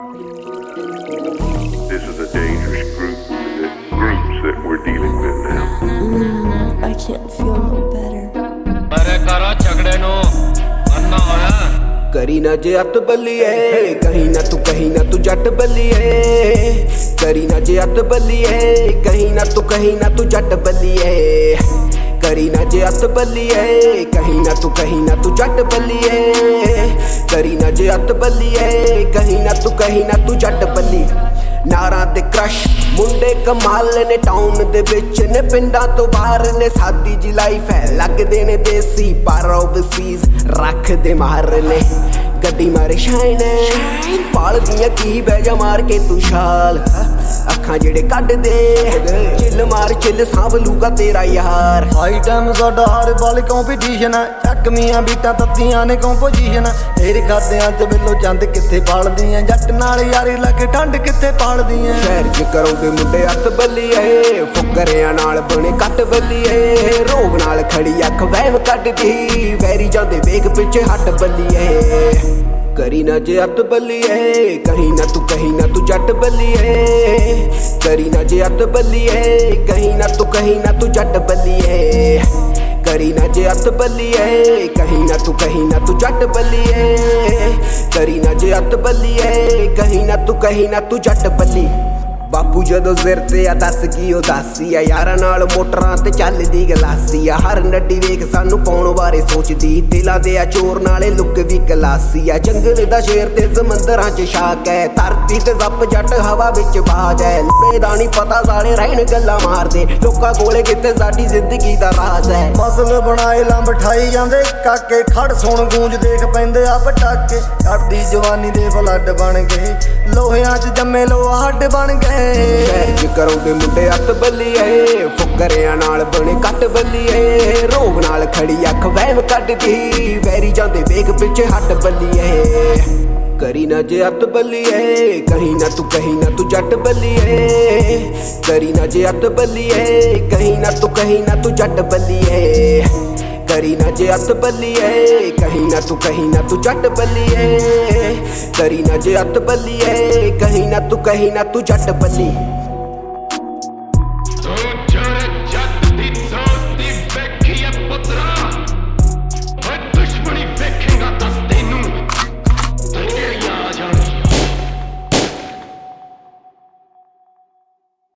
This is a dangerous group, the groups that we're dealing with now. Mm, I can't feel no better. ਮੇਰੇ ਘਰਾਂ ਝਗੜੇ ਨੂੰ ਅੰਨਾ ਹੋਇਆ ਕਰੀ ਨਾ ਜੇ ਅੱਤ ਬੱਲੀਏ ਕਹੀਂ ਨਾ ਤੂੰ ਕਹੀਂ ਨਾ ਤੂੰ ਜੱਟ ਬੱਲੀਏ ਕਰੀ ਨਾ ਜੇ ਅੱਤ ਬੱਲੀਏ ਕਹੀਂ ਨਾ ਤੂੰ ਕਹੀਂ ਨਾ ਤੂੰ ਜੱਟ ਬੱਲੀਏ ਕਰੀ ਨਾ ਜੇ ਅੱਤ ਬੱਲੀਏ ਕਹੀਂ ਨਾ ਤੂੰ ਕਹੀਂ ਨਾ ਤੂੰ ਜੱਟ ਬੱਲੀਏ ਕਰੀ ਨਾ ਜੇ ਅੱਤ ਬੱਲੀਏ, ਕਹੀਂ ਨਾ ਤੂੰ, ਕਹੀਂ ਨਾ ਤੂੰ ਜੱਟ ਬੱਲੀ। ਨਾਰਾਂ ਤੇ ਕ੍ਰਸ਼ ਮੁੰਡੇ ਕਮਾਲ ਨੇ ਟਾਊਨ ਦੇ ਵਿੱਚ ਨੇ, ਪਿੰਡਾਂ ਤੋਂ ਬਾਹਰ ਨੇ, ਸਾਦੀ ਜੀ ਲਾਈਫ ਹੈ। ਲੱਗਦੇ ਨੇ ਦੇਸੀ, ਪਰ ਓਵਰਸੀਜ਼ ਰੱਖਦੇ ਮਾਰ ਨੇ। ਗੱਡੀ ਮਾਰੇ ਸ਼ਾਈਨ ਪਾਲਦੀਆਂ ਕੀ ਬਹਿ ਜਾ ਮਾਰ ਕੇ ਤੂੰ ਛਾਲ। ਅੱਖਾਂ ਜਿਹੜੇ ਕੱਢਦੇ। ਚਿੱਲ ਮਾਰ ਚਿੱਲ ਸਾਂਭ ਲੂਗਾ ਤੇਰਾ ਯਾਰ। ਹਾਈ ਟਾਈਮ ਸਾਡਾ ਹਰ ਬਲ ਕੰਪੀਟੀਸ਼ਨ ਹੈ? ਚੱਕਮੀਆਂ ਬੀਟਾਂ ਤੱਤੀਆਂ ਨੇ ਕੰਪੋਜੀਸ਼ਨ ਤੇਰੇ ਖਾਦਿਆਂ ਚ ਬਿੱਲੋ ਚੰਦ ਕਿੱਥੇ ਪਾਲਦੀਆਂ ਜੱਟ ਨਾਲ ਯਾਰੀ ਲੱਗ ਠੰਡ ਕਿੱਥੇ ਪਾਲਦੀਆਂ ਸ਼ਹਿਰ ਚ ਕਰੋਗੇ ਮੁੰਡੇ ਅੱਤ ਬੱਲੀਏ ਫੁਕਰਿਆਂ ਨਾਲ ਬਣੇ ਕੱਟ ਬੱਲੀਏ। ਰੋਗ ਨਾਲ ਖੜੀ ਅੱਖ ਵਹਿਮ ਕੱਢਦੀ ਵੈਰੀ ਜਾਂਦੇ ਵੇਗ ਪਿੱਛੇ ਹੱਟ ਬੱਲੀਏ। ਕਰੀ ਨਾ ਜੇ ਅੱਤ ਬੱਲੀਏ, ਕਹੀਂ ਨਾ ਤੂੰ, ਕਹੀਂ ਨਾ ਤੂੰ ਜੱਟ ਬੱਲੀਏ। ਕਰੀ ਨਾ ਜੇ ਅੱਤ ਬੱਲੀਏ, ਕਹੀਂ ਨਾ ਤੂੰ, ਕਹੀਂ ਨਾ ਤੂੰ ਜੱਟ ਬੱਲੀਏ। ਕਰੀ ਨਾ ਜੇ ਅੱਤ ਬੱਲੀਏ, ਕਹੀਂ ਨਾ ਤੂੰ, ਕਹੀਂ ਨਾ ਤੂੰ ਜੱਟ ਬੱਲੀਏ। ਕਰੀ ਨਾ ਜੇ ਅੱਤ ਬੱਲੀਏ, ਕਹੀਂ ਨਾ ਤੂੰ, ਕਹੀਂ ਨਾ ਤੂੰ ਜੱਟ ਬੱਲੀ ਬਾਪੂ ਜਦੋਂ ਸਿਰ ਤੇ ਆ ਦੱਸ ਕੀ ਉਦਾਸੀ ਆ। ਯਾਰਾਂ ਨਾਲ ਮੋਟਰਾਂ ਤੇ ਚੱਲਦੀ ਗਲਾਸੀ ਆ। ਹਰ ਨੱਡੀ ਵੇਖ ਸਾਨੂੰ ਪਾਉਣ ਬਾਰੇ ਸੋਚਦੀ। ਦਿਲਾਂ ਦੇ ਆ ਚੋਰ ਨਾਲੇ ਲੁੱਕ ਵੀ ਕਲਾਸੀ ਆ। ਜੰਗਲ ਦਾ ਸ਼ੇਰ ਤੇ ਸਮੁੰਦਰਾਂ 'ਚ ਸ਼ਾਕ ਹੈ ਧਰਤੀ ਤੇ ਜ਼ੱਪ ਜੱਟ ਹਵਾ ਵਿੱਚ ਬਾਜ ਹੈ ਲੁੜੇ ਦਾ ਨਹੀਂ ਪਤਾ, ਸਾਲੇ ਰਹਿਣ ਗੱਲਾਂ ਮਾਰਦੇ। ਲੋਕਾਂ ਕੋਲੇ ਕਿਤੇ ਸਾਡੀ ਜ਼ਿੰਦਗੀ ਦਾ ਰਾਜ਼ ਹੈ ਮਸਲ ਬਣਾਏ ਲੰਬ ਠਾਈ ਜਾਂਦੇ। ਕਾਕੇ ਖੜ ਸੁਣ ਗੂੰਜ ਦੇਖ ਪੈਂਦੇ ਆ ਪਟਾਕੇ। ਛੱਡਦੀ ਜਵਾਨੀ ਦੇ ਫਲੱਡ ਬਣ ਗਏ। ਲੋਹਿਆਂ 'ਚ ਜੰਮੇ ਲੋਹਾ ਹੱਡ ਬਣ ਗਏ। ਸ਼ਹਿਰ ਚ ਕਰੋਗੇ ਮੁੰਡੇ ਅੱਤ ਬੱਲੀਏ ਫੁਕਰਿਆਂ ਨਾਲ ਬਣੇ ਕੱਟ ਬੱਲੀਏ, ਰੋਗ ਨਾਲ ਖੜੀ ਅੱਖ ਵਹਿਮ ਕੱਢਦੀ, ਵੈਰੀ ਜਾਂਦੇ ਵੇਖ ਪਿੱਛੇ ਹੱਟ ਬੱਲੀਏ। ਕਰੀ ਨਾ ਜੇ ਅੱਤ ਬੱਲੀਏ, ਕਹੀਂ ਨਾ ਤੂੰ, ਕਹੀਂ ਨਾ ਤੂੰ ਜੱਟ ਬੱਲੀਏ। ਕਰੀ ਨਾ ਜੇ ਅੱਤ ਬੱਲੀਏ, ਕਹੀਂ ਨਾ ਤੂੰ, ਕਹੀਂ ਨਾ ਤੂੰ ਜੱਟ ਬੱਲੀਏ। ਕਰੀ ਨਾ ਜੇ ਅੱਤ ਬੱਲੀਏ, ਕਹੀਂ ਨਾ ਤੂੰ, ਕਹੀਂ ਨਾ ਤੂੰ ਜੱਟ ਬੱਲੀਏ। ਕਰੀ ਨਾ ਜੇ ਅੱਤ ਬੱਲੀਏ। ਕਹੀਂ ਨਾ ਤੂੰ ਕਹੀਂ ਨਾ ਤੂੰ ਜੱਟ ਬੱਲੀ।